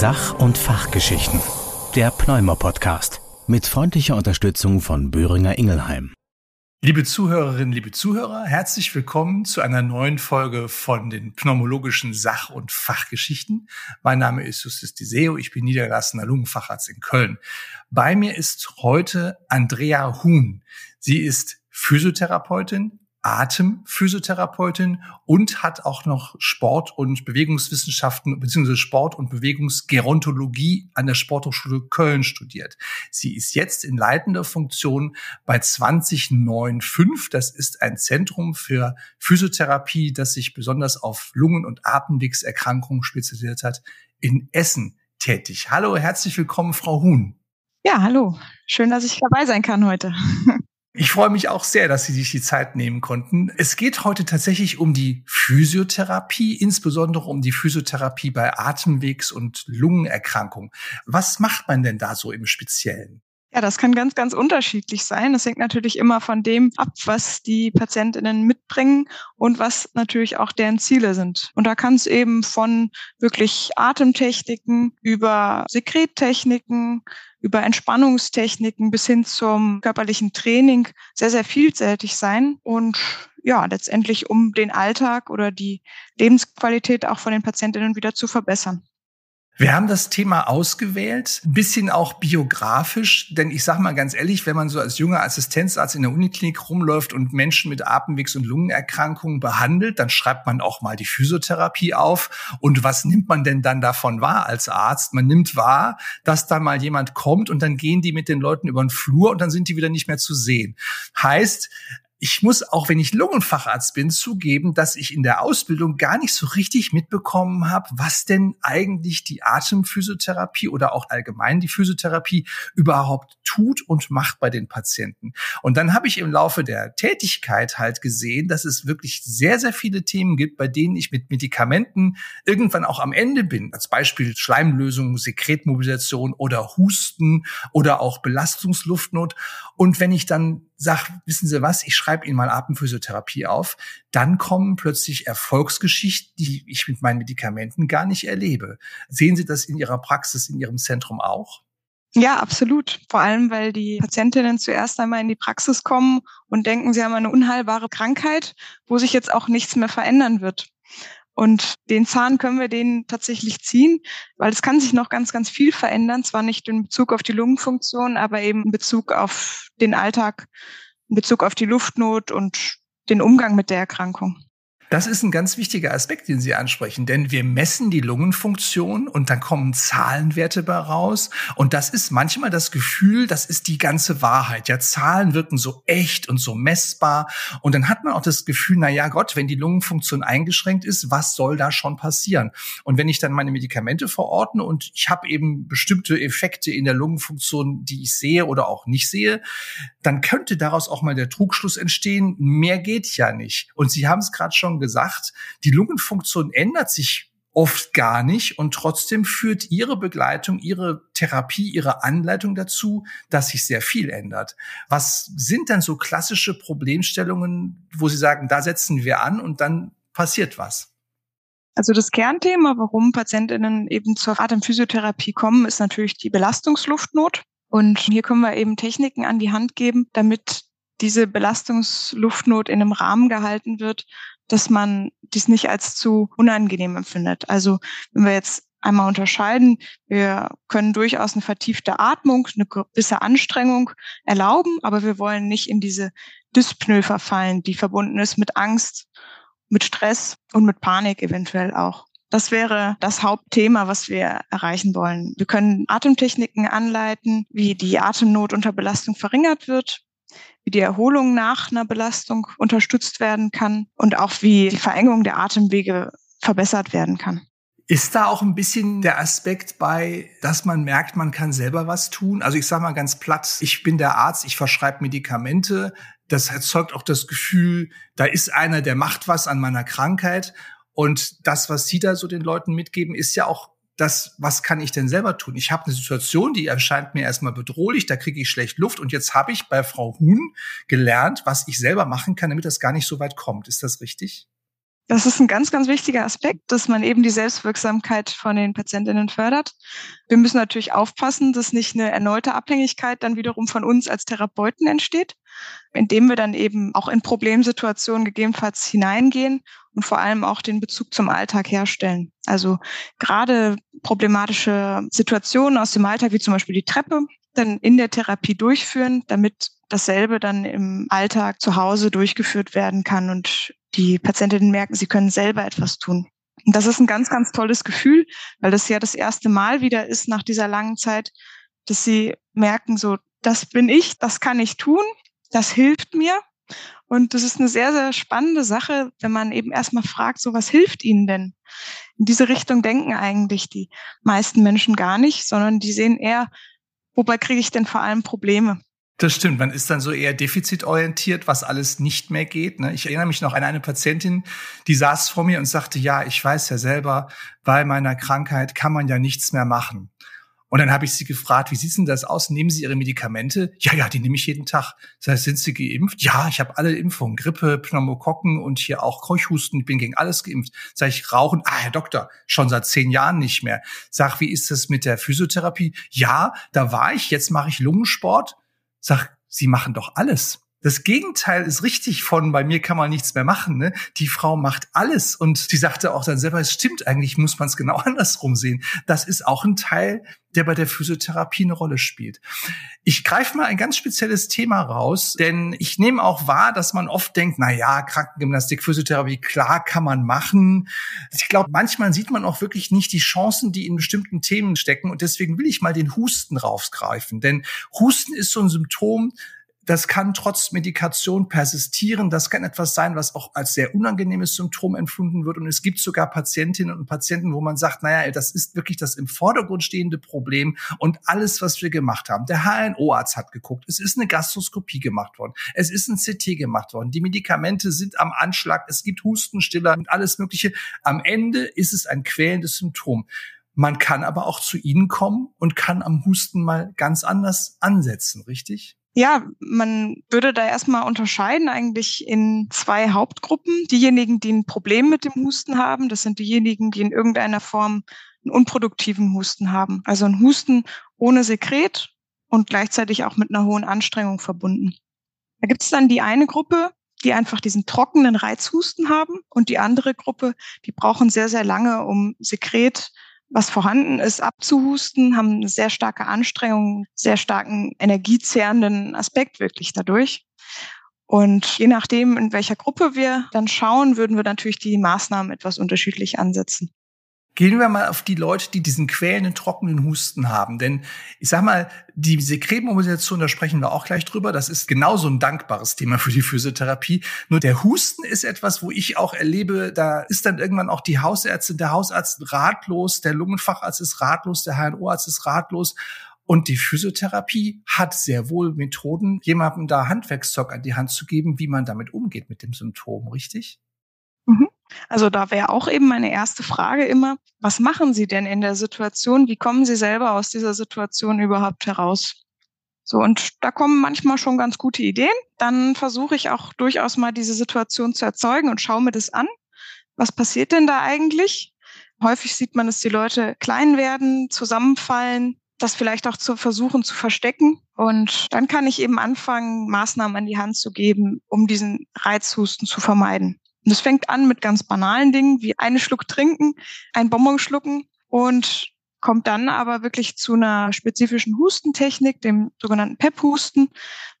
Sach- und Fachgeschichten. Der Pneumo-Podcast. Mit freundlicher Unterstützung von Böhringer Ingelheim. Liebe Zuhörerinnen, liebe Zuhörer, herzlich willkommen zu einer neuen Folge von den pneumologischen Sach- und Fachgeschichten. Mein Name ist Justus Diseo, ich bin niedergelassener Lungenfacharzt in Köln. Bei mir ist heute Andrea Huhn. Sie ist Physiotherapeutin, Atemphysiotherapeutin und hat auch noch Sport- und Bewegungswissenschaften bzw. Sport- und Bewegungsgerontologie an der Sporthochschule Köln studiert. Sie ist jetzt in leitender Funktion bei 209.5. Das ist ein Zentrum für Physiotherapie, das sich besonders auf Lungen- und Atemwegserkrankungen spezialisiert hat, in Essen tätig. Hallo, herzlich willkommen, Frau Huhn. Ja, hallo. Schön, dass ich dabei sein kann heute. Ich freue mich auch sehr, dass Sie sich die Zeit nehmen konnten. Es geht heute tatsächlich um die Physiotherapie, insbesondere um die Physiotherapie bei Atemwegs- und Lungenerkrankungen. Was macht man denn da so im Speziellen? Ja, das kann ganz, ganz unterschiedlich sein. Das hängt natürlich immer von dem ab, was die Patientinnen mitbringen und was natürlich auch deren Ziele sind. Und da kann es eben von wirklich Atemtechniken über Sekrettechniken, über Entspannungstechniken bis hin zum körperlichen Training sehr, sehr vielseitig sein und ja, letztendlich um den Alltag oder die Lebensqualität auch von den Patientinnen wieder zu verbessern. Wir haben das Thema ausgewählt, ein bisschen auch biografisch, denn ich sage mal ganz ehrlich, wenn man so als junger Assistenzarzt in der Uniklinik rumläuft und Menschen mit Atemwegs- und Lungenerkrankungen behandelt, dann schreibt man auch mal die Physiotherapie auf. Und was nimmt man denn dann davon wahr als Arzt? Man nimmt wahr, dass da mal jemand kommt und dann gehen die mit den Leuten über den Flur und dann sind die wieder nicht mehr zu sehen. Heißt, ich muss, auch wenn ich Lungenfacharzt bin, zugeben, dass ich in der Ausbildung gar nicht so richtig mitbekommen habe, was denn eigentlich die Atemphysiotherapie oder auch allgemein die Physiotherapie überhaupt tut und macht bei den Patienten. Und dann habe ich im Laufe der Tätigkeit halt gesehen, dass es wirklich sehr, sehr viele Themen gibt, bei denen ich mit Medikamenten irgendwann auch am Ende bin. Als Beispiel Schleimlösung, Sekretmobilisation oder Husten oder auch Belastungsluftnot. Und wenn ich dann sage, wissen Sie was, ich schreibe Ihnen mal Atemphysiotherapie auf, dann kommen plötzlich Erfolgsgeschichten, die ich mit meinen Medikamenten gar nicht erlebe. Sehen Sie das in Ihrer Praxis, in Ihrem Zentrum auch? Ja, absolut. Vor allem, weil die Patientinnen zuerst einmal in die Praxis kommen und denken, sie haben eine unheilbare Krankheit, wo sich jetzt auch nichts mehr verändern wird. Und den Zahn können wir denen tatsächlich ziehen, weil es kann sich noch ganz, ganz viel verändern. Zwar nicht in Bezug auf die Lungenfunktion, aber eben in Bezug auf den Alltag, in Bezug auf die Luftnot und den Umgang mit der Erkrankung. Das ist ein ganz wichtiger Aspekt, den Sie ansprechen, denn wir messen die Lungenfunktion und dann kommen Zahlenwerte bei raus. Und das ist manchmal das Gefühl, das ist die ganze Wahrheit. Ja, Zahlen wirken so echt und so messbar. Und dann hat man auch das Gefühl, na ja, Gott, wenn die Lungenfunktion eingeschränkt ist, was soll da schon passieren? Und wenn ich dann meine Medikamente verordne und ich habe eben bestimmte Effekte in der Lungenfunktion, die ich sehe oder auch nicht sehe, dann könnte daraus auch mal der Trugschluss entstehen, mehr geht ja nicht. Und Sie haben es gerade schon gesagt, die Lungenfunktion ändert sich oft gar nicht und trotzdem führt ihre Begleitung, ihre Therapie, ihre Anleitung dazu, dass sich sehr viel ändert. Was sind denn so klassische Problemstellungen, wo Sie sagen, da setzen wir an und dann passiert was? Also das Kernthema, warum Patientinnen eben zur Atemphysiotherapie kommen, ist natürlich die Belastungsluftnot. Und hier können wir eben Techniken an die Hand geben, damit diese Belastungsluftnot in einem Rahmen gehalten wird, dass man dies nicht als zu unangenehm empfindet. Also wenn wir jetzt einmal unterscheiden, wir können durchaus eine vertiefte Atmung, eine gewisse Anstrengung erlauben, aber wir wollen nicht in diese Dyspnoe verfallen, die verbunden ist mit Angst, mit Stress und mit Panik eventuell auch. Das wäre das Hauptthema, was wir erreichen wollen. Wir können Atemtechniken anleiten, wie die Atemnot unter Belastung verringert wird, wie die Erholung nach einer Belastung unterstützt werden kann und auch wie die Verengung der Atemwege verbessert werden kann. Ist da auch ein bisschen der Aspekt bei, dass man merkt, man kann selber was tun? Also ich sage mal ganz platt, ich bin der Arzt, ich verschreibe Medikamente. Das erzeugt auch das Gefühl, da ist einer, der macht was an meiner Krankheit. Und das, was Sie da so den Leuten mitgeben, ist ja auch das, was kann ich denn selber tun? Ich habe eine Situation, die erscheint mir erstmal bedrohlich, da kriege ich schlecht Luft und jetzt habe ich bei Frau Huhn gelernt, was ich selber machen kann, damit das gar nicht so weit kommt. Ist das richtig? Das ist ein ganz, ganz wichtiger Aspekt, dass man eben die Selbstwirksamkeit von den Patientinnen fördert. Wir müssen natürlich aufpassen, dass nicht eine erneute Abhängigkeit dann wiederum von uns als Therapeuten entsteht, indem wir dann eben auch in Problemsituationen gegebenenfalls hineingehen und vor allem auch den Bezug zum Alltag herstellen. Also gerade problematische Situationen aus dem Alltag, wie zum Beispiel die Treppe, dann in der Therapie durchführen, damit dasselbe dann im Alltag zu Hause durchgeführt werden kann und die Patientinnen merken, sie können selber etwas tun. Und das ist ein ganz, ganz tolles Gefühl, weil das ja das erste Mal wieder ist nach dieser langen Zeit, dass sie merken, so, das bin ich, das kann ich tun, das hilft mir. Und das ist eine sehr, sehr spannende Sache, wenn man eben erstmal fragt, so was hilft Ihnen denn? In diese Richtung denken eigentlich die meisten Menschen gar nicht, sondern die sehen eher, wobei kriege ich denn vor allem Probleme? Das stimmt, man ist dann so eher defizitorientiert, was alles nicht mehr geht. Ne? Ich erinnere mich noch an eine Patientin, die saß vor mir und sagte, ja, ich weiß ja selber, bei meiner Krankheit kann man ja nichts mehr machen. Und dann habe ich sie gefragt, wie sieht denn das aus? Nehmen Sie Ihre Medikamente? Ja, ja, die nehme ich jeden Tag. Das heißt, sind Sie geimpft? Ja, ich habe alle Impfungen, Grippe, Pneumokokken und hier auch Keuchhusten. Ich bin gegen alles geimpft. Sag ich, rauchen? Ah, Herr Doktor, schon seit zehn Jahren nicht mehr. Sag, wie ist das mit der Physiotherapie? Ja, da war ich. Jetzt mache ich Lungensport. Sag, Sie machen doch alles. Das Gegenteil ist richtig von bei mir kann man nichts mehr machen. Ne? Die Frau macht alles und sie sagte auch dann selber, es stimmt eigentlich, muss man es genau andersrum sehen. Das ist auch ein Teil, der bei der Physiotherapie eine Rolle spielt. Ich greife mal ein ganz spezielles Thema raus, denn ich nehme auch wahr, dass man oft denkt, na ja, Krankengymnastik, Physiotherapie, klar kann man machen. Ich glaube, manchmal sieht man auch wirklich nicht die Chancen, die in bestimmten Themen stecken und deswegen will ich mal den Husten rausgreifen, denn Husten ist so ein Symptom, das kann trotz Medikation persistieren. Das kann etwas sein, was auch als sehr unangenehmes Symptom empfunden wird. Und es gibt sogar Patientinnen und Patienten, wo man sagt, naja, das ist wirklich das im Vordergrund stehende Problem. Und alles, was wir gemacht haben, der HNO-Arzt hat geguckt, es ist eine Gastroskopie gemacht worden, es ist ein CT gemacht worden, die Medikamente sind am Anschlag, es gibt Hustenstiller und alles Mögliche. Am Ende ist es ein quälendes Symptom. Man kann aber auch zu Ihnen kommen und kann am Husten mal ganz anders ansetzen, richtig? Ja, man würde da erstmal unterscheiden eigentlich in zwei Hauptgruppen. Diejenigen, die ein Problem mit dem Husten haben, das sind diejenigen, die in irgendeiner Form einen unproduktiven Husten haben. Also ein Husten ohne Sekret und gleichzeitig auch mit einer hohen Anstrengung verbunden. Da gibt es dann die eine Gruppe, die einfach diesen trockenen Reizhusten haben und die andere Gruppe, die brauchen sehr, sehr lange, um Sekret was vorhanden ist, abzuhusten, haben eine sehr starke Anstrengung, sehr starken energiezehrenden Aspekt wirklich dadurch. Und je nachdem, in welcher Gruppe wir dann schauen, würden wir natürlich die Maßnahmen etwas unterschiedlich ansetzen. Gehen wir mal auf die Leute, die diesen quälenden, trockenen Husten haben. Denn ich sag mal, die Sekretmobilisation, da sprechen wir auch gleich drüber, das ist genauso ein dankbares Thema für die Physiotherapie. Nur der Husten ist etwas, wo ich auch erlebe, da ist dann irgendwann auch die Hausärztin, der Hausarzt ratlos, der Lungenfacharzt ist ratlos, der HNO-Arzt ist ratlos. Und die Physiotherapie hat sehr wohl Methoden, jemandem da Handwerkszeug an die Hand zu geben, wie man damit umgeht mit dem Symptom, richtig? Also da wäre auch eben meine erste Frage immer, was machen Sie denn in der Situation? Wie kommen Sie selber aus dieser Situation überhaupt heraus? So, und da kommen manchmal schon ganz gute Ideen. Dann versuche ich auch durchaus mal diese Situation zu erzeugen und schaue mir das an. Was passiert denn da eigentlich? Häufig sieht man, dass die Leute klein werden, zusammenfallen, das vielleicht auch zu versuchen zu verstecken. Und dann kann ich eben anfangen, Maßnahmen an die Hand zu geben, um diesen Reizhusten zu vermeiden. Und es fängt an mit ganz banalen Dingen wie eine Schluck trinken, ein Bonbon schlucken und kommt dann aber wirklich zu einer spezifischen Hustentechnik, dem sogenannten PEP-Husten.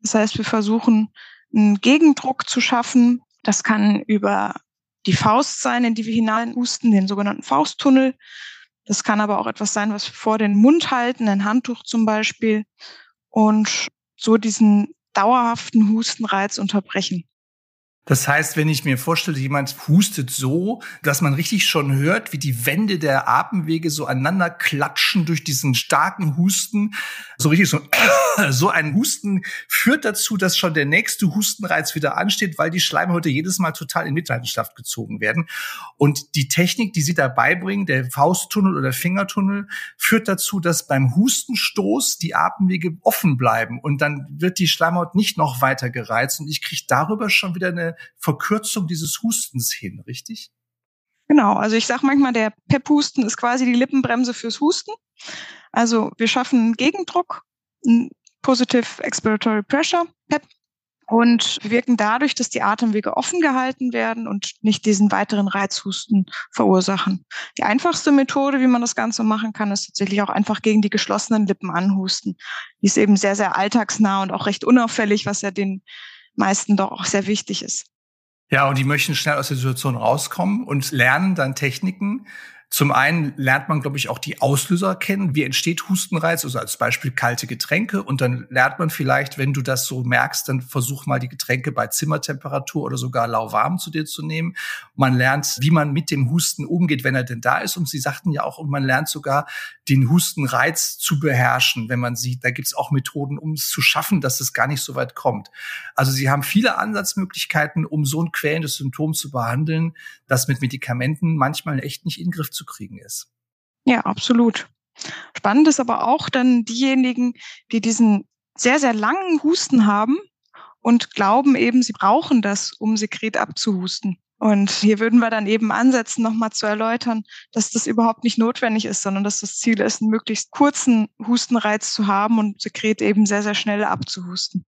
Das heißt, wir versuchen, einen Gegendruck zu schaffen. Das kann über die Faust sein, in die wir hineinhusten, den sogenannten Fausttunnel. Das kann aber auch etwas sein, was wir vor den Mund halten, ein Handtuch zum Beispiel. Und so diesen dauerhaften Hustenreiz unterbrechen. Das heißt, wenn ich mir vorstelle, jemand hustet so, dass man richtig schon hört, wie die Wände der Atemwege so aneinander klatschen durch diesen starken Husten, so richtig so, so ein Husten führt dazu, dass schon der nächste Hustenreiz wieder ansteht, weil die Schleimhäute jedes Mal total in Mitleidenschaft gezogen werden. Und die Technik, die sie dabei bringen, der Fausttunnel oder Fingertunnel, führt dazu, dass beim Hustenstoß die Atemwege offen bleiben und dann wird die Schleimhaut nicht noch weiter gereizt und ich kriege darüber schon wieder eine Verkürzung dieses Hustens hin, richtig? Genau, also ich sage manchmal, der PEP-Husten ist quasi die Lippenbremse fürs Husten. Also wir schaffen Gegendruck, Positive Expiratory Pressure, PEP, und wirken dadurch, dass die Atemwege offen gehalten werden und nicht diesen weiteren Reizhusten verursachen. Die einfachste Methode, wie man das Ganze machen kann, ist tatsächlich auch einfach gegen die geschlossenen Lippen anhusten. Die ist eben sehr, sehr alltagsnah und auch recht unauffällig, was ja den meisten doch auch sehr wichtig ist. Ja, und die möchten schnell aus der Situation rauskommen und lernen dann Techniken, zum einen lernt man, glaube ich, auch die Auslöser kennen. Wie entsteht Hustenreiz? Also als Beispiel kalte Getränke. Und dann lernt man vielleicht, wenn du das so merkst, dann versuch mal die Getränke bei Zimmertemperatur oder sogar lauwarm zu dir zu nehmen. Man lernt, wie man mit dem Husten umgeht, wenn er denn da ist. Und sie sagten ja auch, und man lernt sogar, den Hustenreiz zu beherrschen, wenn man sieht, da gibt es auch Methoden, um es zu schaffen, dass es gar nicht so weit kommt. Also sie haben viele Ansatzmöglichkeiten, um so ein quälendes Symptom zu behandeln, das mit Medikamenten manchmal echt nicht in den Griff zu kriegen ist. Ja, absolut. Spannend ist aber auch dann diejenigen, die diesen sehr, sehr langen Husten haben und glauben eben, sie brauchen das, um Sekret abzuhusten. Und hier würden wir dann eben ansetzen, nochmal zu erläutern, dass das überhaupt nicht notwendig ist, sondern dass das Ziel ist, einen möglichst kurzen Hustenreiz zu haben und Sekret eben sehr, sehr schnell abzuhusten.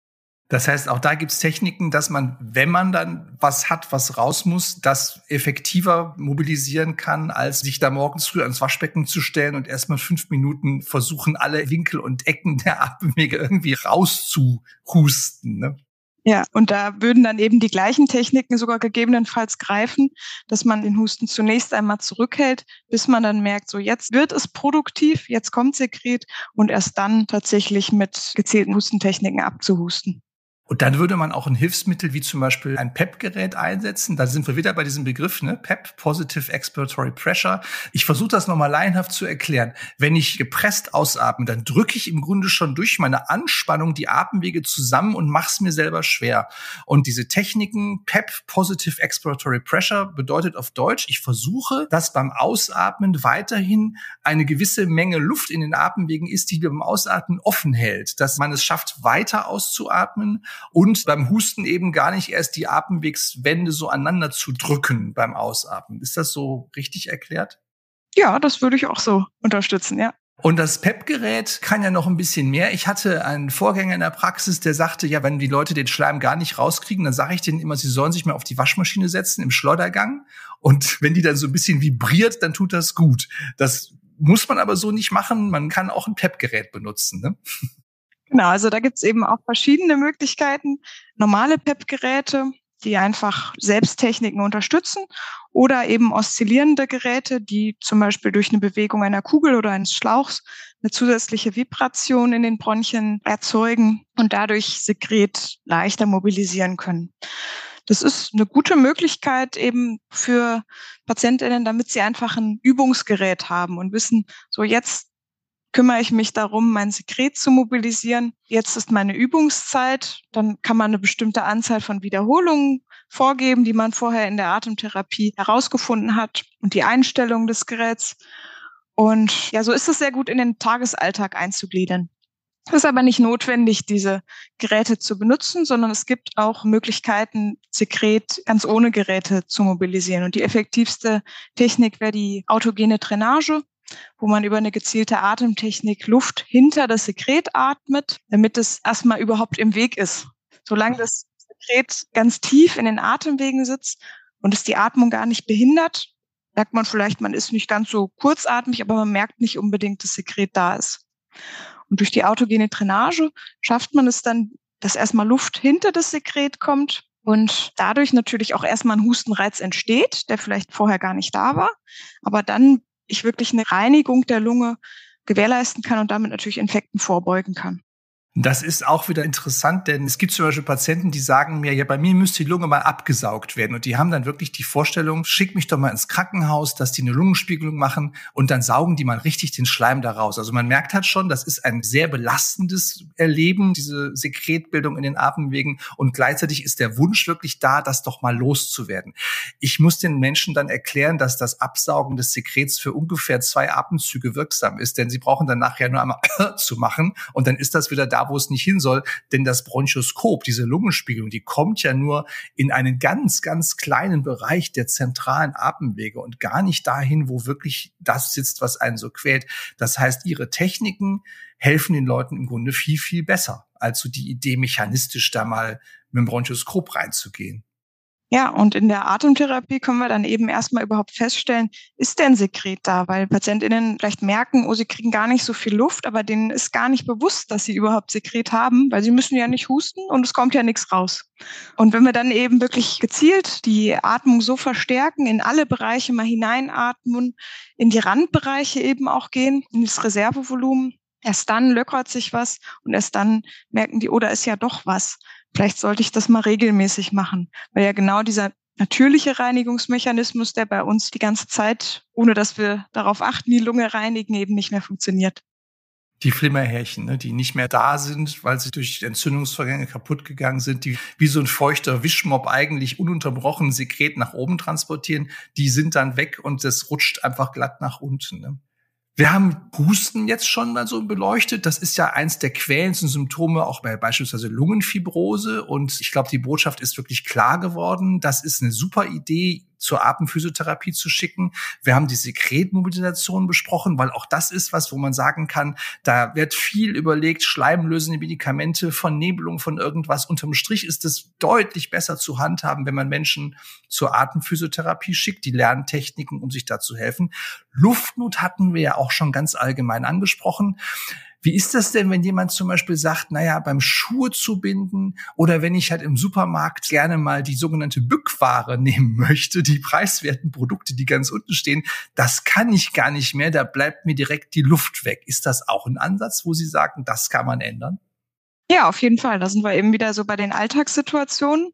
Das heißt, auch da gibt es Techniken, dass man, wenn man dann was hat, was raus muss, das effektiver mobilisieren kann, als sich da morgens früh ans Waschbecken zu stellen und erstmal fünf Minuten versuchen, alle Winkel und Ecken der Atemwege irgendwie rauszuhusten. Ne? Ja, und da würden dann eben die gleichen Techniken sogar gegebenenfalls greifen, dass man den Husten zunächst einmal zurückhält, bis man dann merkt, so jetzt wird es produktiv, jetzt kommt Sekret und erst dann tatsächlich mit gezielten Hustentechniken abzuhusten. Und dann würde man auch ein Hilfsmittel wie zum Beispiel ein PEP-Gerät einsetzen. Da sind wir wieder bei diesem Begriff, ne? PEP, Positive Expiratory Pressure. Ich versuche das nochmal laienhaft zu erklären. Wenn ich gepresst ausatme, dann drücke ich im Grunde schon durch meine Anspannung die Atemwege zusammen und mache es mir selber schwer. Und diese Techniken, PEP, Positive Expiratory Pressure, bedeutet auf Deutsch, ich versuche, dass beim Ausatmen weiterhin eine gewisse Menge Luft in den Atemwegen ist, die beim Ausatmen offen hält, dass man es schafft, weiter auszuatmen und beim Husten eben gar nicht erst die Atemwegswände so aneinander zu drücken beim Ausatmen. Ist das so richtig erklärt? Ja, das würde ich auch so unterstützen, ja. Und das PEP-Gerät kann ja noch ein bisschen mehr. Ich hatte einen Vorgänger in der Praxis, der sagte, ja, wenn die Leute den Schleim gar nicht rauskriegen, dann sage ich denen immer, sie sollen sich mal auf die Waschmaschine setzen im Schleudergang. Und wenn die dann so ein bisschen vibriert, dann tut das gut. Das muss man aber so nicht machen. Man kann auch ein PEP-Gerät benutzen. Ne? Genau, also da gibt's eben auch verschiedene Möglichkeiten. Normale PEP-Geräte, die einfach Selbsttechniken unterstützen oder eben oszillierende Geräte, die zum Beispiel durch eine Bewegung einer Kugel oder eines Schlauchs eine zusätzliche Vibration in den Bronchien erzeugen und dadurch Sekret leichter mobilisieren können. Das ist eine gute Möglichkeit eben für Patientinnen, damit sie einfach ein Übungsgerät haben und wissen, so jetzt kümmere ich mich darum, mein Sekret zu mobilisieren. Jetzt ist meine Übungszeit. Dann kann man eine bestimmte Anzahl von Wiederholungen vorgeben, die man vorher in der Atemtherapie herausgefunden hat und die Einstellung des Geräts. Und ja, so ist es sehr gut in den Tagesalltag einzugliedern. Es ist aber nicht notwendig, diese Geräte zu benutzen, sondern es gibt auch Möglichkeiten, Sekret ganz ohne Geräte zu mobilisieren. Und die effektivste Technik wäre die autogene Drainage wo man über eine gezielte Atemtechnik Luft hinter das Sekret atmet, damit es erstmal überhaupt im Weg ist. Solange das Sekret ganz tief in den Atemwegen sitzt und es die Atmung gar nicht behindert, merkt man vielleicht, man ist nicht ganz so kurzatmig, aber man merkt nicht unbedingt, dass Sekret da ist. Und durch die autogene Drainage schafft man es dann, dass erstmal Luft hinter das Sekret kommt und dadurch natürlich auch erstmal ein Hustenreiz entsteht, der vielleicht vorher gar nicht da war. Aber dann ich wirklich eine Reinigung der Lunge gewährleisten kann und damit natürlich Infekten vorbeugen kann. Das ist auch wieder interessant, denn es gibt zum Beispiel Patienten, die sagen mir, ja, bei mir müsste die Lunge mal abgesaugt werden. Und die haben dann wirklich die Vorstellung, schick mich doch mal ins Krankenhaus, dass die eine Lungenspiegelung machen und dann saugen die mal richtig den Schleim da raus. Also man merkt halt schon, das ist ein sehr belastendes Erleben, diese Sekretbildung in den Atemwegen. Und gleichzeitig ist der Wunsch wirklich da, das doch mal loszuwerden. Ich muss den Menschen dann erklären, dass das Absaugen des Sekrets für ungefähr zwei Atemzüge wirksam ist, denn sie brauchen dann nachher nur einmal zu machen und dann ist das wieder da, wo es nicht hin soll. Denn das Bronchoskop, diese Lungenspiegelung, die kommt ja nur in einen ganz, ganz kleinen Bereich der zentralen Atemwege und gar nicht dahin, wo wirklich das sitzt, was einen so quält. Das heißt, ihre Techniken helfen den Leuten im Grunde viel, viel besser, als so die Idee, mechanistisch da mal mit dem Bronchoskop reinzugehen. Ja, und in der Atemtherapie können wir dann eben erstmal überhaupt feststellen, ist denn Sekret da? Weil PatientInnen vielleicht merken, oh, sie kriegen gar nicht so viel Luft, aber denen ist gar nicht bewusst, dass sie überhaupt Sekret haben, weil sie müssen ja nicht husten und es kommt ja nichts raus. Und wenn wir dann eben wirklich gezielt die Atmung so verstärken, in alle Bereiche mal hineinatmen, in die Randbereiche eben auch gehen, in das Reservevolumen, erst dann löckert sich was und erst dann merken die, oh, da ist ja doch was vielleicht sollte ich das mal regelmäßig machen, weil ja genau dieser natürliche Reinigungsmechanismus, der bei uns die ganze Zeit, ohne dass wir darauf achten, die Lunge reinigen, eben nicht mehr funktioniert. Die Flimmerhärchen, ne, die nicht mehr da sind, weil sie durch Entzündungsvorgänge kaputt gegangen sind, die wie so ein feuchter Wischmob eigentlich ununterbrochen Sekret nach oben transportieren, die sind dann weg und das rutscht einfach glatt nach unten. Ne? Wir haben Husten jetzt schon mal so beleuchtet. Das ist ja eins der quälendsten Symptome auch bei beispielsweise Lungenfibrose. Und ich glaube, die Botschaft ist wirklich klar geworden. Das ist eine super Idee, zur Atemphysiotherapie zu schicken. Wir haben die Sekretmobilisation besprochen, weil auch das ist was, wo man sagen kann, da wird viel überlegt, schleimlösende Medikamente, Vernebelung von irgendwas. Unterm Strich ist es deutlich besser zu handhaben, wenn man Menschen zur Atemphysiotherapie schickt, die lernen Techniken, um sich da zu helfen. Luftnot hatten wir ja auch schon ganz allgemein angesprochen. Wie ist das denn, wenn jemand zum Beispiel sagt, naja, beim Schuhe zu binden oder wenn ich halt im Supermarkt gerne mal die sogenannte Bückware nehmen möchte, die preiswerten Produkte, die ganz unten stehen, das kann ich gar nicht mehr, da bleibt mir direkt die Luft weg. Ist das auch ein Ansatz, wo Sie sagen, das kann man ändern? Ja, auf jeden Fall. Da sind wir eben wieder so bei den Alltagssituationen.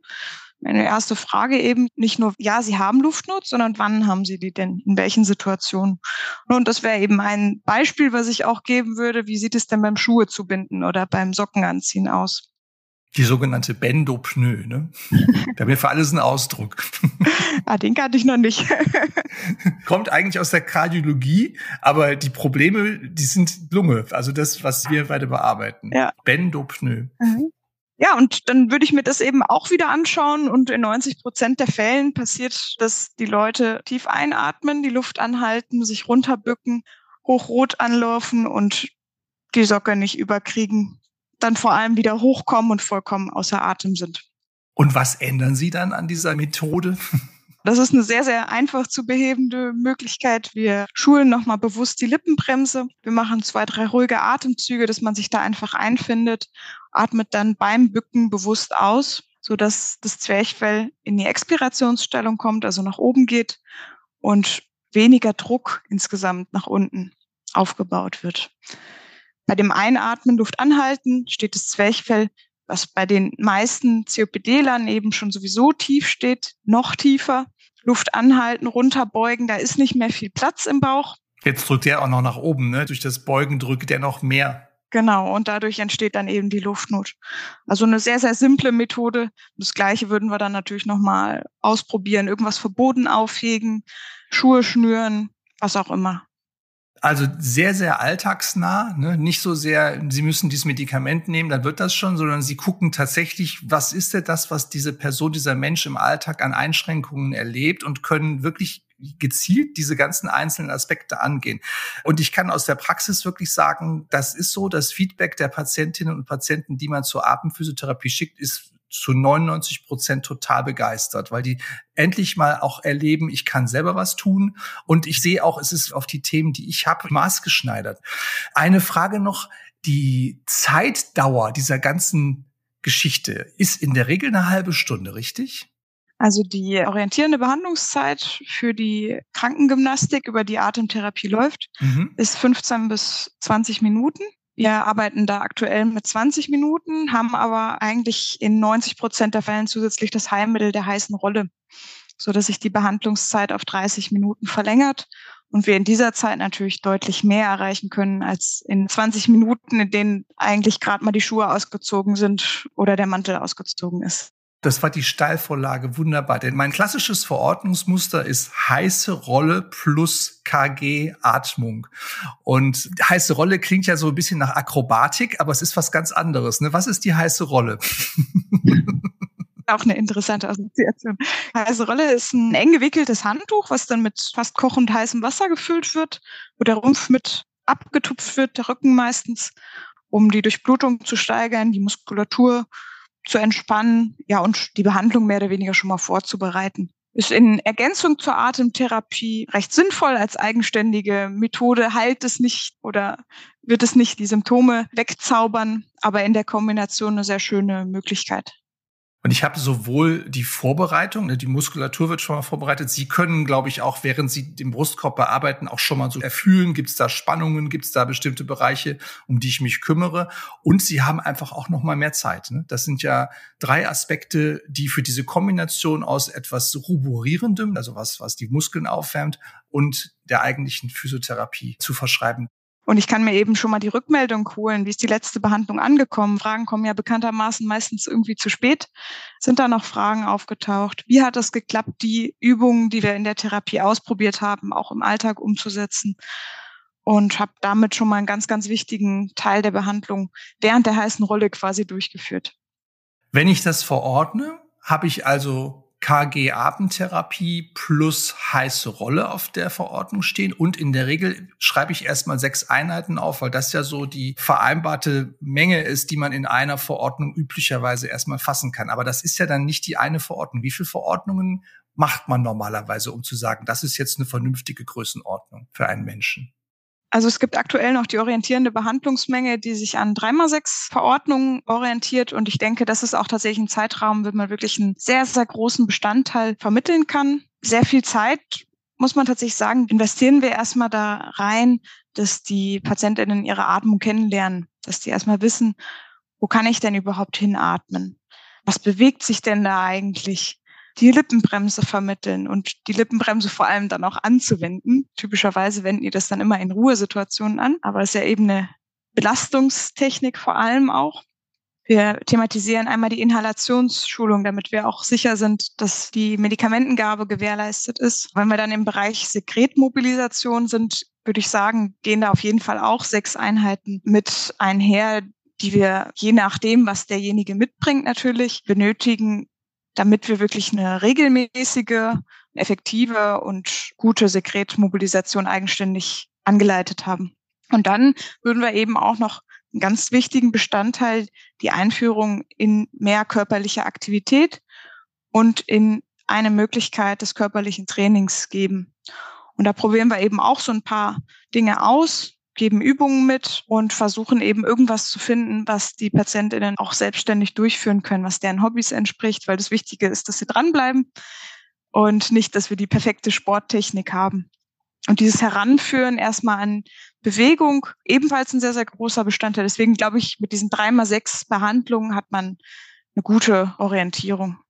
Meine erste Frage eben nicht nur, ja, Sie haben Luftnot, sondern wann haben Sie die denn? In welchen Situationen? Und das wäre eben ein Beispiel, was ich auch geben würde. Wie sieht es denn beim Schuhe zu binden oder beim Sockenanziehen aus? Die sogenannte Bendopneu, ne? Haben ja für alles einen Ausdruck. ah, den kannte ich noch nicht. Kommt eigentlich aus der Kardiologie, aber die Probleme, die sind Lunge, also das, was wir beide bearbeiten. Ja. Bendopneu. Mhm. Ja, und dann würde ich mir das eben auch wieder anschauen und in 90 Prozent der Fällen passiert, dass die Leute tief einatmen, die Luft anhalten, sich runterbücken, hochrot anlaufen und die Socke nicht überkriegen, dann vor allem wieder hochkommen und vollkommen außer Atem sind. Und was ändern Sie dann an dieser Methode? Das ist eine sehr, sehr einfach zu behebende Möglichkeit. Wir schulen nochmal bewusst die Lippenbremse. Wir machen zwei, drei ruhige Atemzüge, dass man sich da einfach einfindet, atmet dann beim Bücken bewusst aus, so dass das Zwerchfell in die Expirationsstellung kommt, also nach oben geht und weniger Druck insgesamt nach unten aufgebaut wird. Bei dem Einatmen, Luft anhalten, steht das Zwerchfell was bei den meisten COPD-Lern eben schon sowieso tief steht, noch tiefer. Luft anhalten, runterbeugen, da ist nicht mehr viel Platz im Bauch. Jetzt drückt er auch noch nach oben, ne? Durch das Beugen drückt er noch mehr. Genau, und dadurch entsteht dann eben die Luftnot. Also eine sehr, sehr simple Methode. Das gleiche würden wir dann natürlich nochmal ausprobieren. Irgendwas verboten aufhegen, Schuhe schnüren, was auch immer. Also sehr, sehr alltagsnah, ne? nicht so sehr, Sie müssen dieses Medikament nehmen, dann wird das schon, sondern Sie gucken tatsächlich, was ist denn das, was diese Person, dieser Mensch im Alltag an Einschränkungen erlebt und können wirklich gezielt diese ganzen einzelnen Aspekte angehen. Und ich kann aus der Praxis wirklich sagen, das ist so, das Feedback der Patientinnen und Patienten, die man zur Atemphysiotherapie schickt, ist zu 99 Prozent total begeistert, weil die endlich mal auch erleben, ich kann selber was tun und ich sehe auch, es ist auf die Themen, die ich habe, maßgeschneidert. Eine Frage noch, die Zeitdauer dieser ganzen Geschichte ist in der Regel eine halbe Stunde, richtig? Also die orientierende Behandlungszeit für die Krankengymnastik, über die Atemtherapie läuft, mhm. ist 15 bis 20 Minuten. Wir arbeiten da aktuell mit 20 Minuten, haben aber eigentlich in 90 Prozent der Fällen zusätzlich das Heilmittel der heißen Rolle, so dass sich die Behandlungszeit auf 30 Minuten verlängert und wir in dieser Zeit natürlich deutlich mehr erreichen können als in 20 Minuten, in denen eigentlich gerade mal die Schuhe ausgezogen sind oder der Mantel ausgezogen ist. Das war die Steilvorlage wunderbar. Denn mein klassisches Verordnungsmuster ist heiße Rolle plus KG Atmung. Und heiße Rolle klingt ja so ein bisschen nach Akrobatik, aber es ist was ganz anderes. Ne? Was ist die heiße Rolle? auch eine interessante Assoziation. Heiße Rolle ist ein eng gewickeltes Handtuch, was dann mit fast kochend heißem Wasser gefüllt wird, wo der Rumpf mit abgetupft wird, der Rücken meistens, um die Durchblutung zu steigern, die Muskulatur zu entspannen, ja, und die Behandlung mehr oder weniger schon mal vorzubereiten. Ist in Ergänzung zur Atemtherapie recht sinnvoll als eigenständige Methode, heilt es nicht oder wird es nicht die Symptome wegzaubern, aber in der Kombination eine sehr schöne Möglichkeit. Und ich habe sowohl die Vorbereitung, ne, die Muskulatur wird schon mal vorbereitet. Sie können, glaube ich, auch während Sie den Brustkorb bearbeiten, auch schon mal so erfühlen, gibt es da Spannungen, gibt es da bestimmte Bereiche, um die ich mich kümmere. Und Sie haben einfach auch noch mal mehr Zeit. Ne? Das sind ja drei Aspekte, die für diese Kombination aus etwas ruborierendem, also was, was die Muskeln aufwärmt, und der eigentlichen Physiotherapie zu verschreiben. Und ich kann mir eben schon mal die Rückmeldung holen, wie ist die letzte Behandlung angekommen. Fragen kommen ja bekanntermaßen meistens irgendwie zu spät. Sind da noch Fragen aufgetaucht? Wie hat es geklappt, die Übungen, die wir in der Therapie ausprobiert haben, auch im Alltag umzusetzen? Und habe damit schon mal einen ganz, ganz wichtigen Teil der Behandlung während der heißen Rolle quasi durchgeführt. Wenn ich das verordne, habe ich also KG-Atemtherapie plus heiße Rolle auf der Verordnung stehen. Und in der Regel schreibe ich erstmal sechs Einheiten auf, weil das ja so die vereinbarte Menge ist, die man in einer Verordnung üblicherweise erstmal fassen kann. Aber das ist ja dann nicht die eine Verordnung. Wie viele Verordnungen macht man normalerweise, um zu sagen, das ist jetzt eine vernünftige Größenordnung für einen Menschen? Also es gibt aktuell noch die orientierende Behandlungsmenge, die sich an 3x6 Verordnungen orientiert. Und ich denke, das ist auch tatsächlich ein Zeitraum, wenn man wirklich einen sehr, sehr großen Bestandteil vermitteln kann. Sehr viel Zeit, muss man tatsächlich sagen, investieren wir erstmal da rein, dass die Patientinnen ihre Atmung kennenlernen, dass die erstmal wissen, wo kann ich denn überhaupt hinatmen? Was bewegt sich denn da eigentlich? Die Lippenbremse vermitteln und die Lippenbremse vor allem dann auch anzuwenden. Typischerweise wenden die das dann immer in Ruhesituationen an, aber es ist ja eben eine Belastungstechnik vor allem auch. Wir thematisieren einmal die Inhalationsschulung, damit wir auch sicher sind, dass die Medikamentengabe gewährleistet ist. Wenn wir dann im Bereich Sekretmobilisation sind, würde ich sagen, gehen da auf jeden Fall auch sechs Einheiten mit einher, die wir je nachdem, was derjenige mitbringt, natürlich benötigen, damit wir wirklich eine regelmäßige, effektive und gute Sekretmobilisation eigenständig angeleitet haben. Und dann würden wir eben auch noch einen ganz wichtigen Bestandteil, die Einführung in mehr körperliche Aktivität und in eine Möglichkeit des körperlichen Trainings geben. Und da probieren wir eben auch so ein paar Dinge aus, geben Übungen mit und versuchen eben irgendwas zu finden, was die Patientinnen auch selbstständig durchführen können, was deren Hobbys entspricht, weil das Wichtige ist, dass sie dranbleiben und nicht, dass wir die perfekte Sporttechnik haben. Und dieses Heranführen erstmal an Bewegung, ebenfalls ein sehr, sehr großer Bestandteil. Deswegen glaube ich, mit diesen drei mal sechs Behandlungen hat man eine gute Orientierung.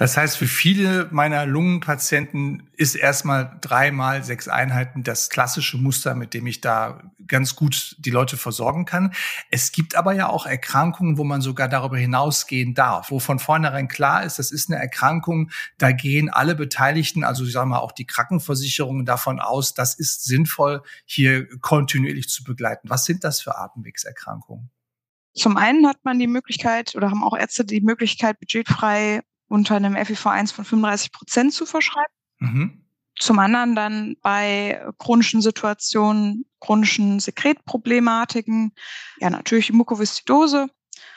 Das heißt, für viele meiner Lungenpatienten ist erstmal dreimal sechs Einheiten das klassische Muster, mit dem ich da ganz gut die Leute versorgen kann. Es gibt aber ja auch Erkrankungen, wo man sogar darüber hinausgehen darf, wo von vornherein klar ist, das ist eine Erkrankung, da gehen alle Beteiligten, also ich sage mal auch die Krankenversicherungen davon aus, das ist sinnvoll, hier kontinuierlich zu begleiten. Was sind das für Atemwegserkrankungen? Zum einen hat man die Möglichkeit oder haben auch Ärzte die Möglichkeit, budgetfrei unter einem FIV1 von 35 Prozent zu verschreiben. Mhm. Zum anderen dann bei chronischen Situationen, chronischen Sekretproblematiken, ja natürlich Mukoviszidose,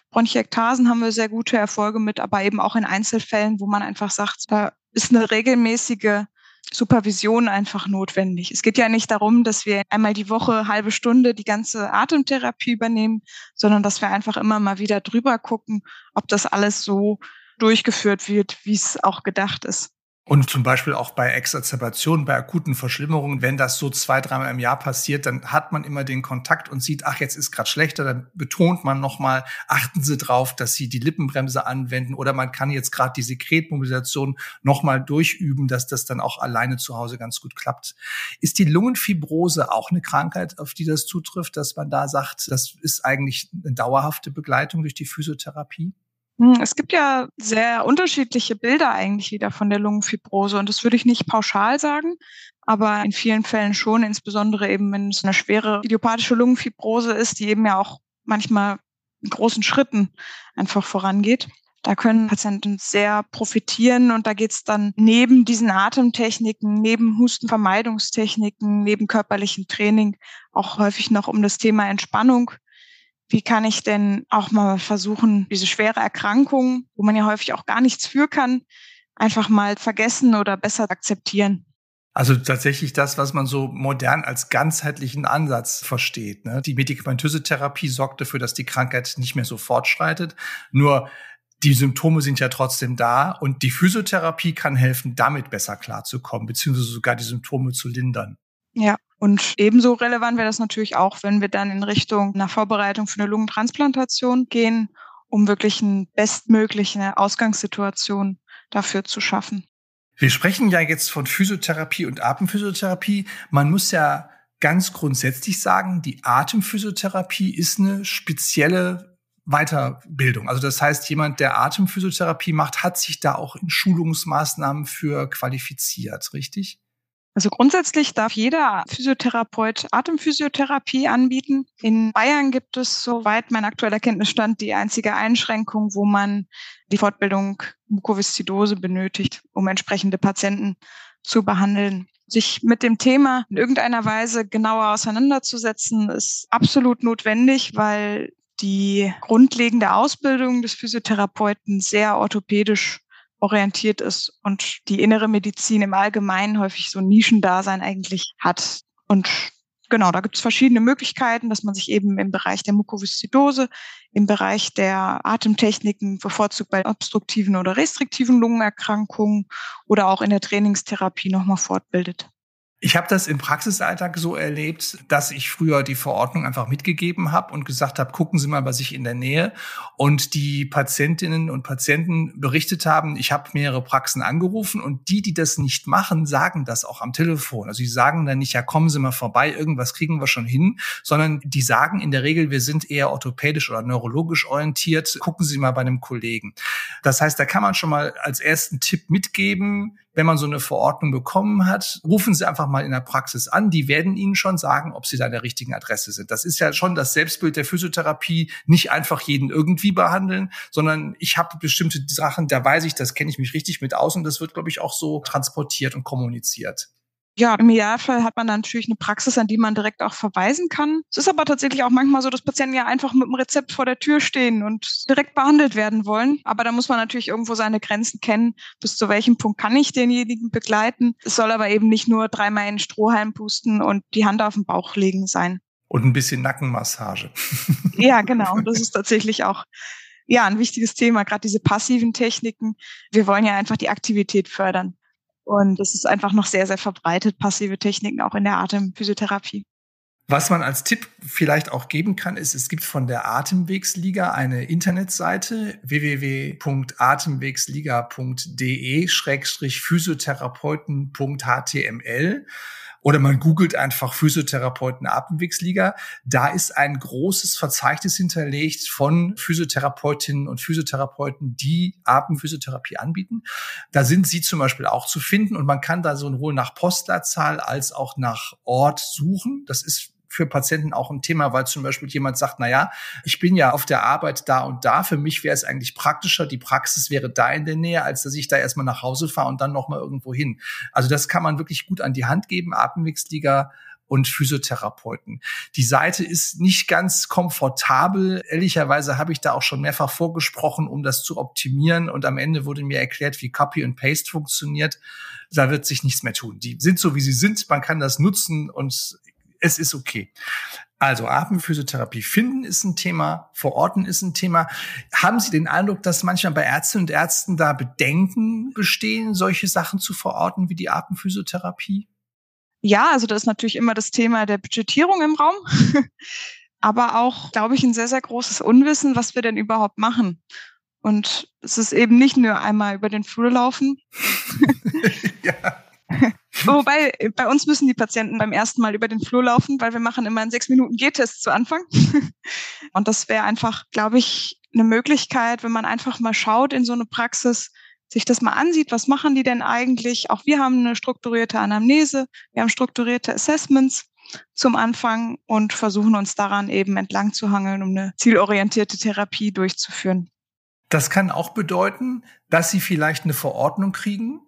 Bronchiektasen haben wir sehr gute Erfolge mit, aber eben auch in Einzelfällen, wo man einfach sagt, da ist eine regelmäßige Supervision einfach notwendig. Es geht ja nicht darum, dass wir einmal die Woche halbe Stunde die ganze Atemtherapie übernehmen, sondern dass wir einfach immer mal wieder drüber gucken, ob das alles so durchgeführt wird, wie es auch gedacht ist. Und zum Beispiel auch bei Exazerbationen, bei akuten Verschlimmerungen, wenn das so zwei, dreimal im Jahr passiert, dann hat man immer den Kontakt und sieht, ach, jetzt ist gerade schlechter, dann betont man nochmal, achten Sie drauf, dass Sie die Lippenbremse anwenden oder man kann jetzt gerade die Sekretmobilisation nochmal durchüben, dass das dann auch alleine zu Hause ganz gut klappt. Ist die Lungenfibrose auch eine Krankheit, auf die das zutrifft, dass man da sagt, das ist eigentlich eine dauerhafte Begleitung durch die Physiotherapie? Hm, es gibt ja sehr unterschiedliche Bilder eigentlich wieder von der Lungenfibrose und das würde ich nicht pauschal sagen, aber in vielen Fällen schon, insbesondere eben wenn es eine schwere idiopathische Lungenfibrose ist, die eben ja auch manchmal in großen Schritten einfach vorangeht. Da können Patienten sehr profitieren und da geht es dann neben diesen Atemtechniken, neben Hustenvermeidungstechniken, neben körperlichem Training auch häufig noch um das Thema Entspannung. Wie kann ich denn auch mal versuchen, diese schwere Erkrankung, wo man ja häufig auch gar nichts für kann, einfach mal vergessen oder besser akzeptieren? Also tatsächlich das, was man so modern als ganzheitlichen Ansatz versteht. Ne? Die medikamentöse Therapie sorgt dafür, dass die Krankheit nicht mehr so fortschreitet. Nur die Symptome sind ja trotzdem da und die Physiotherapie kann helfen, damit besser klarzukommen, beziehungsweise sogar die Symptome zu lindern. Ja, und ebenso relevant wäre das natürlich auch, wenn wir dann in Richtung einer Vorbereitung für eine Lungentransplantation gehen, um wirklich eine bestmögliche Ausgangssituation dafür zu schaffen. Wir sprechen ja jetzt von Physiotherapie und Atemphysiotherapie. Man muss ja ganz grundsätzlich sagen, die Atemphysiotherapie ist eine spezielle Weiterbildung. Also das heißt, jemand, der Atemphysiotherapie macht, hat sich da auch in Schulungsmaßnahmen für qualifiziert, richtig? Also grundsätzlich darf jeder Physiotherapeut Atemphysiotherapie anbieten. In Bayern gibt es, soweit mein aktueller Kenntnisstand, die einzige Einschränkung, wo man die Fortbildung Mukoviszidose benötigt, um entsprechende Patienten zu behandeln. Sich mit dem Thema in irgendeiner Weise genauer auseinanderzusetzen, ist absolut notwendig, weil die grundlegende Ausbildung des Physiotherapeuten sehr orthopädisch orientiert ist und die innere Medizin im Allgemeinen häufig so ein Nischendasein eigentlich hat. Und genau, da gibt es verschiedene Möglichkeiten, dass man sich eben im Bereich der Mukoviszidose, im Bereich der Atemtechniken, bevorzugt bei obstruktiven oder restriktiven Lungenerkrankungen oder auch in der Trainingstherapie nochmal fortbildet. Ich habe das im Praxisalltag so erlebt, dass ich früher die Verordnung einfach mitgegeben habe und gesagt habe, gucken Sie mal bei sich in der Nähe. Und die Patientinnen und Patienten berichtet haben, ich habe mehrere Praxen angerufen und die, die das nicht machen, sagen das auch am Telefon. Also sie sagen dann nicht, ja, kommen Sie mal vorbei, irgendwas kriegen wir schon hin, sondern die sagen in der Regel, wir sind eher orthopädisch oder neurologisch orientiert, gucken Sie mal bei einem Kollegen. Das heißt, da kann man schon mal als ersten Tipp mitgeben, wenn man so eine Verordnung bekommen hat, rufen Sie einfach mal in der Praxis an. Die werden Ihnen schon sagen, ob Sie da an der richtigen Adresse sind. Das ist ja schon das Selbstbild der Physiotherapie. Nicht einfach jeden irgendwie behandeln, sondern ich habe bestimmte Sachen, da weiß ich, das kenne ich mich richtig mit aus und das wird, glaube ich, auch so transportiert und kommuniziert. Ja, im Idealfall hat man dann natürlich eine Praxis, an die man direkt auch verweisen kann. Es ist aber tatsächlich auch manchmal so, dass Patienten ja einfach mit dem Rezept vor der Tür stehen und direkt behandelt werden wollen. Aber da muss man natürlich irgendwo seine Grenzen kennen. Bis zu welchem Punkt kann ich denjenigen begleiten? Es soll aber eben nicht nur dreimal in den Strohhalm pusten und die Hand auf den Bauch legen sein. Und ein bisschen Nackenmassage. ja, genau. Das ist tatsächlich auch ja, ein wichtiges Thema, gerade diese passiven Techniken. Wir wollen ja einfach die Aktivität fördern. Und es ist einfach noch sehr, sehr verbreitet, passive Techniken auch in der Atemphysiotherapie. Was man als Tipp vielleicht auch geben kann, ist, es gibt von der Atemwegsliga eine Internetseite www.atemwegsliga.de-physiotherapeuten.html. Oder man googelt einfach Physiotherapeuten Atemwegsliga. Da ist ein großes Verzeichnis hinterlegt von Physiotherapeutinnen und Physiotherapeuten, die Atemphysiotherapie anbieten. Da sind sie zum Beispiel auch zu finden und man kann da sowohl nach Postleitzahl als auch nach Ort suchen. Das ist für Patienten auch ein Thema, weil zum Beispiel jemand sagt, na ja, ich bin ja auf der Arbeit da und da. Für mich wäre es eigentlich praktischer, die Praxis wäre da in der Nähe, als dass ich da erstmal nach Hause fahre und dann nochmal irgendwo hin. Also das kann man wirklich gut an die Hand geben. Atemwegsliga und Physiotherapeuten. Die Seite ist nicht ganz komfortabel. Ehrlicherweise habe ich da auch schon mehrfach vorgesprochen, um das zu optimieren. Und am Ende wurde mir erklärt, wie Copy und Paste funktioniert. Da wird sich nichts mehr tun. Die sind so, wie sie sind. Man kann das nutzen und es ist okay. Also Atemphysiotherapie finden ist ein Thema, verorten ist ein Thema. Haben Sie den Eindruck, dass manchmal bei Ärztinnen und Ärzten da Bedenken bestehen, solche Sachen zu verorten wie die Atemphysiotherapie? Ja, also da ist natürlich immer das Thema der Budgetierung im Raum, aber auch, glaube ich, ein sehr, sehr großes Unwissen, was wir denn überhaupt machen. Und es ist eben nicht nur einmal über den Flur laufen. ja. Wobei, äh, bei uns müssen die Patienten beim ersten Mal über den Flur laufen, weil wir machen immer einen sechs Minuten G-Test zu Anfang. Und das wäre einfach, glaube ich, eine Möglichkeit, wenn man einfach mal schaut in so eine Praxis, sich das mal ansieht, was machen die denn eigentlich? Auch wir haben eine strukturierte Anamnese, wir haben strukturierte Assessments zum Anfang und versuchen uns daran eben entlang zu hangeln, um eine zielorientierte Therapie durchzuführen. Das kann auch bedeuten, dass Sie vielleicht eine Verordnung kriegen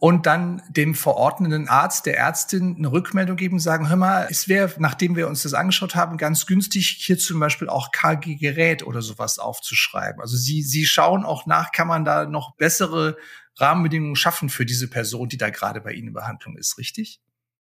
und dann dem verordnenden Arzt, der Ärztin eine Rückmeldung geben, sagen, hör mal, es wäre, nachdem wir uns das angeschaut haben, ganz günstig, hier zum Beispiel auch KG-Gerät oder sowas aufzuschreiben. Also Sie, Sie schauen auch nach, kann man da noch bessere Rahmenbedingungen schaffen für diese Person, die da gerade bei Ihnen in Behandlung ist, richtig?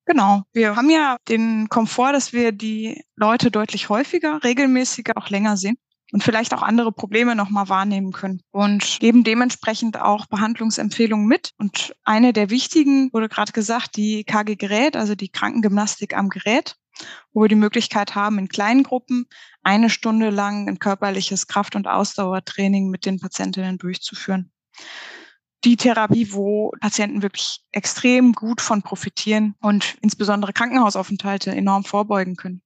Genau. Wir haben ja den Komfort, dass wir die Leute deutlich häufiger, regelmäßiger, auch länger sehen und vielleicht auch andere Probleme nochmal wahrnehmen können und geben dementsprechend auch Behandlungsempfehlungen mit. Und eine der wichtigen wurde gerade gesagt, die KG-Gerät, also die Krankengymnastik am Gerät, wo wir die Möglichkeit haben, in kleinen Gruppen eine Stunde lang ein körperliches Kraft- und Ausdauertraining mit den Patientinnen durchzuführen die Therapie, wo Patienten wirklich extrem gut von profitieren und insbesondere Krankenhausaufenthalte enorm vorbeugen können.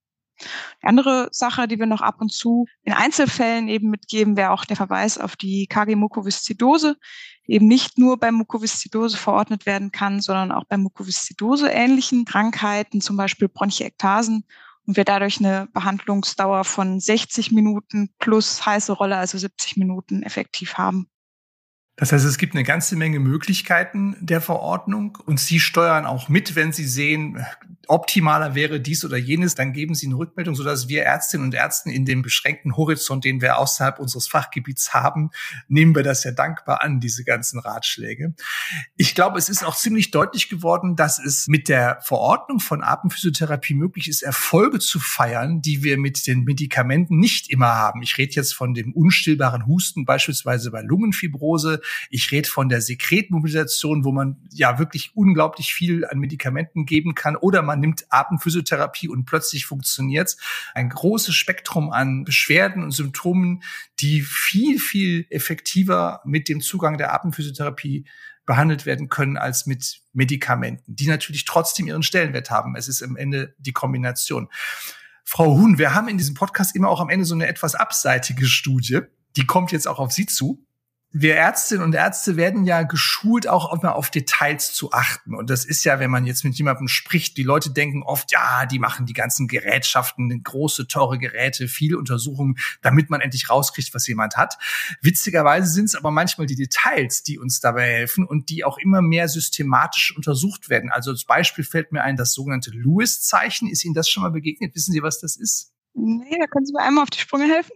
Die andere Sache, die wir noch ab und zu in Einzelfällen eben mitgeben, wäre auch der Verweis auf die KG-Mukoviszidose, die eben nicht nur bei Mukoviszidose verordnet werden kann, sondern auch bei Mukoviszidose-ähnlichen Krankheiten, zum Beispiel Bronchiektasen, und wir dadurch eine Behandlungsdauer von 60 Minuten plus heiße Rolle, also 70 Minuten effektiv haben. Das heißt, es gibt eine ganze Menge Möglichkeiten der Verordnung und Sie steuern auch mit, wenn Sie sehen, optimaler wäre dies oder jenes, dann geben Sie eine Rückmeldung, sodass wir Ärztinnen und Ärzten in dem beschränkten Horizont, den wir außerhalb unseres Fachgebiets haben, nehmen wir das ja dankbar an, diese ganzen Ratschläge. Ich glaube, es ist auch ziemlich deutlich geworden, dass es mit der Verordnung von Atemphysiotherapie möglich ist, Erfolge zu feiern, die wir mit den Medikamenten nicht immer haben. Ich rede jetzt von dem unstillbaren Husten, beispielsweise bei Lungenfibrose. Ich rede von der Sekretmobilisation, wo man ja wirklich unglaublich viel an Medikamenten geben kann. Oder man nimmt Atemphysiotherapie und plötzlich funktioniert's. Ein großes Spektrum an Beschwerden und Symptomen, die viel, viel effektiver mit dem Zugang der Atemphysiotherapie behandelt werden können als mit Medikamenten, die natürlich trotzdem ihren Stellenwert haben. Es ist am Ende die Kombination. Frau Huhn, wir haben in diesem Podcast immer auch am Ende so eine etwas abseitige Studie. Die kommt jetzt auch auf Sie zu wir Ärztinnen und Ärzte werden ja geschult, auch immer auf Details zu achten. Und das ist ja, wenn man jetzt mit jemandem spricht, die Leute denken oft, ja, die machen die ganzen Gerätschaften, große, teure Geräte, viele Untersuchungen, damit man endlich rauskriegt, was jemand hat. Witzigerweise sind es aber manchmal die Details, die uns dabei helfen und die auch immer mehr systematisch untersucht werden. Also als Beispiel fällt mir ein, das sogenannte Lewis-Zeichen. Ist Ihnen das schon mal begegnet? Wissen Sie, was das ist? Nee, da können Sie mir einmal auf die Sprünge helfen.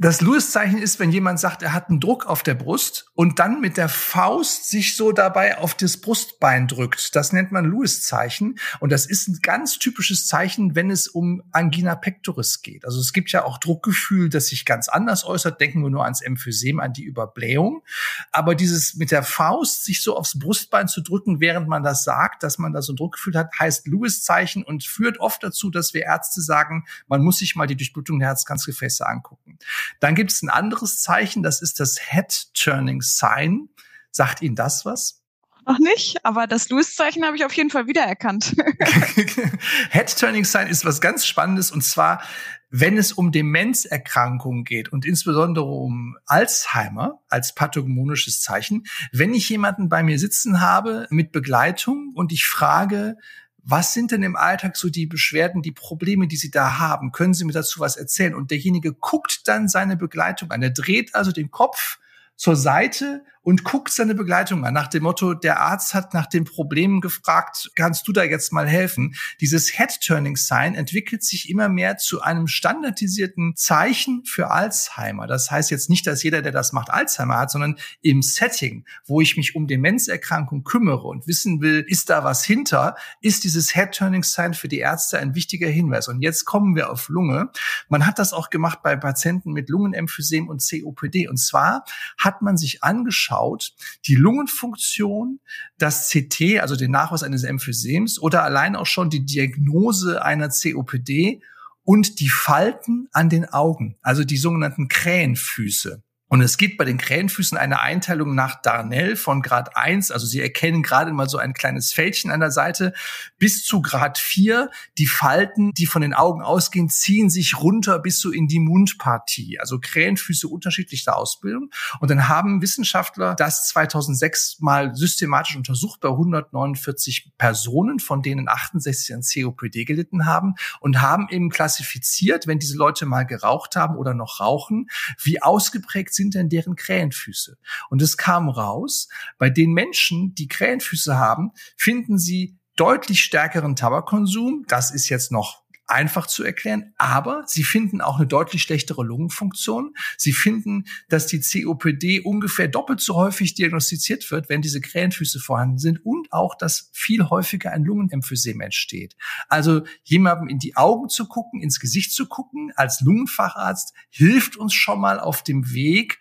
Das Lewis-Zeichen ist, wenn jemand sagt, er hat einen Druck auf der Brust und dann mit der Faust sich so dabei auf das Brustbein drückt. Das nennt man Lewis-Zeichen. Und das ist ein ganz typisches Zeichen, wenn es um Angina pectoris geht. Also es gibt ja auch Druckgefühl, das sich ganz anders äußert. Denken wir nur ans Emphysem, an die Überblähung. Aber dieses mit der Faust sich so aufs Brustbein zu drücken, während man das sagt, dass man da so ein Druckgefühl hat, heißt Lewis-Zeichen und führt oft dazu, dass wir Ärzte sagen, man muss sich mal die Durchblutung der Herzkranzgefäße angucken. Dann gibt es ein anderes Zeichen, das ist das Head-Turning Sign. Sagt Ihnen das was? Noch nicht, aber das Lewis-Zeichen habe ich auf jeden Fall wiedererkannt. Head-Turning Sign ist was ganz Spannendes und zwar, wenn es um Demenzerkrankungen geht und insbesondere um Alzheimer als pathognomonisches Zeichen, wenn ich jemanden bei mir sitzen habe mit Begleitung und ich frage, was sind denn im Alltag so die Beschwerden, die Probleme, die Sie da haben? Können Sie mir dazu was erzählen? Und derjenige guckt dann seine Begleitung an. Er dreht also den Kopf zur Seite und guckt seine Begleitung an, nach dem Motto, der Arzt hat nach den Problemen gefragt, kannst du da jetzt mal helfen? Dieses Head-Turning-Sign entwickelt sich immer mehr zu einem standardisierten Zeichen für Alzheimer. Das heißt jetzt nicht, dass jeder, der das macht, Alzheimer hat, sondern im Setting, wo ich mich um Demenzerkrankung kümmere und wissen will, ist da was hinter, ist dieses Head-Turning-Sign für die Ärzte ein wichtiger Hinweis. Und jetzt kommen wir auf Lunge. Man hat das auch gemacht bei Patienten mit Lungenemphysem und COPD. Und zwar hat man sich angeschaut, anschaut, die Lungenfunktion, das CT, also den Nachweis eines Emphysems oder allein auch schon die Diagnose einer COPD und die Falten an den Augen, also die sogenannten Krähenfüße. Und es gibt bei den Krähenfüßen eine Einteilung nach Darnell von Grad 1, also Sie erkennen gerade mal so ein kleines Fältchen an der Seite, bis zu Grad 4. Die Falten, die von den Augen ausgehen, ziehen sich runter bis so in die Mundpartie. Also Krähenfüße unterschiedlicher Ausbildung. Und dann haben Wissenschaftler das 2006 mal systematisch untersucht bei 149 Personen, von denen 68 an COPD gelitten haben und haben eben klassifiziert, wenn diese Leute mal geraucht haben oder noch rauchen, wie ausgeprägt sind denn deren Krähenfüße? Und es kam raus, bei den Menschen, die Krähenfüße haben, finden sie deutlich stärkeren Tabakkonsum. Das ist jetzt noch einfach zu erklären, aber sie finden auch eine deutlich schlechtere Lungenfunktion. Sie finden, dass die COPD ungefähr doppelt so häufig diagnostiziert wird, wenn diese Krähenfüße vorhanden sind und auch, dass viel häufiger ein Lungenemphysem entsteht. Also jemandem in die Augen zu gucken, ins Gesicht zu gucken, als Lungenfacharzt hilft uns schon mal auf dem Weg.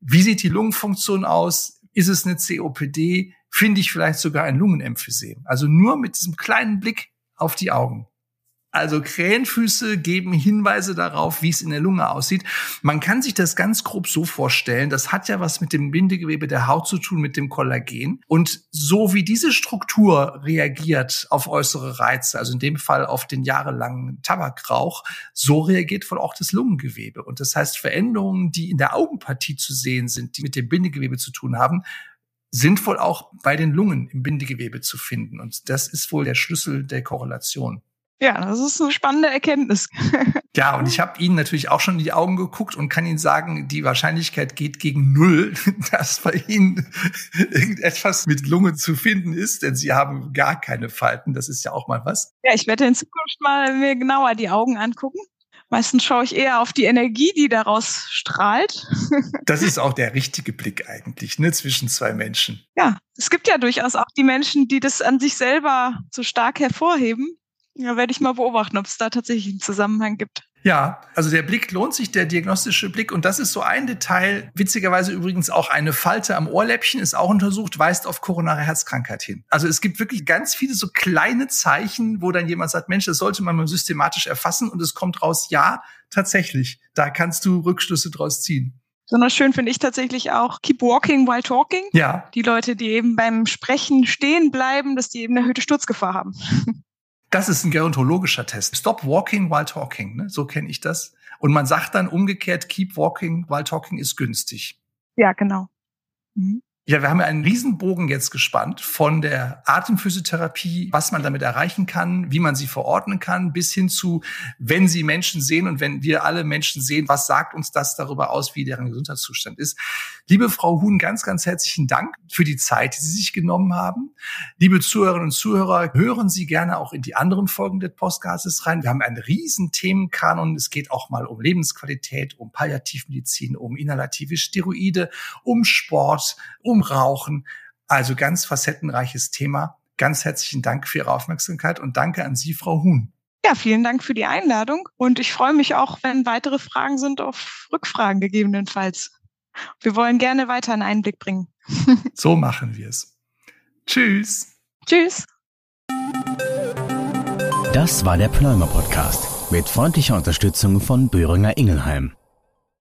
Wie sieht die Lungenfunktion aus? Ist es eine COPD? Finde ich vielleicht sogar ein Lungenemphysem? Also nur mit diesem kleinen Blick auf die Augen. Also Krähenfüße geben Hinweise darauf, wie es in der Lunge aussieht. Man kann sich das ganz grob so vorstellen. Das hat ja was mit dem Bindegewebe der Haut zu tun, mit dem Kollagen. Und so wie diese Struktur reagiert auf äußere Reize, also in dem Fall auf den jahrelangen Tabakrauch, so reagiert wohl auch das Lungengewebe. Und das heißt, Veränderungen, die in der Augenpartie zu sehen sind, die mit dem Bindegewebe zu tun haben, sind wohl auch bei den Lungen im Bindegewebe zu finden. Und das ist wohl der Schlüssel der Korrelation. Ja, das ist eine spannende Erkenntnis. ja, und ich habe Ihnen natürlich auch schon in die Augen geguckt und kann Ihnen sagen, die Wahrscheinlichkeit geht gegen null, dass bei Ihnen irgendetwas mit Lunge zu finden ist, denn Sie haben gar keine Falten. Das ist ja auch mal was. Ja, ich werde in Zukunft mal mir genauer die Augen angucken. Meistens schaue ich eher auf die Energie, die daraus strahlt. das ist auch der richtige Blick eigentlich, ne, zwischen zwei Menschen. Ja, es gibt ja durchaus auch die Menschen, die das an sich selber so stark hervorheben. Ja, werde ich mal beobachten, ob es da tatsächlich einen Zusammenhang gibt. Ja, also der Blick lohnt sich, der diagnostische Blick. Und das ist so ein Detail. Witzigerweise übrigens auch eine Falte am Ohrläppchen ist auch untersucht, weist auf koronare Herzkrankheit hin. Also es gibt wirklich ganz viele so kleine Zeichen, wo dann jemand sagt, Mensch, das sollte man mal systematisch erfassen. Und es kommt raus, ja, tatsächlich. Da kannst du Rückschlüsse draus ziehen. Besonders schön finde ich tatsächlich auch Keep Walking While Talking. Ja. Die Leute, die eben beim Sprechen stehen bleiben, dass die eben eine erhöhte Sturzgefahr haben. Das ist ein gerontologischer Test. Stop walking while talking, ne? so kenne ich das. Und man sagt dann umgekehrt, keep walking while talking ist günstig. Ja, genau. Mhm. Ja, wir haben ja einen Riesenbogen jetzt gespannt von der Atemphysiotherapie, was man damit erreichen kann, wie man sie verordnen kann, bis hin zu, wenn Sie Menschen sehen und wenn wir alle Menschen sehen, was sagt uns das darüber aus, wie deren Gesundheitszustand ist. Liebe Frau Huhn, ganz, ganz herzlichen Dank für die Zeit, die Sie sich genommen haben. Liebe Zuhörerinnen und Zuhörer, hören Sie gerne auch in die anderen Folgen des Podcasts rein. Wir haben einen riesen Themenkanon. Es geht auch mal um Lebensqualität, um Palliativmedizin, um inhalative Steroide, um Sport, um Rauchen. Also ganz facettenreiches Thema. Ganz herzlichen Dank für Ihre Aufmerksamkeit und danke an Sie, Frau Huhn. Ja, vielen Dank für die Einladung und ich freue mich auch, wenn weitere Fragen sind, auf Rückfragen gegebenenfalls. Wir wollen gerne weiter einen Einblick bringen. so machen wir es. Tschüss. Tschüss. Das war der Pneumer Podcast mit freundlicher Unterstützung von Böhringer Ingelheim.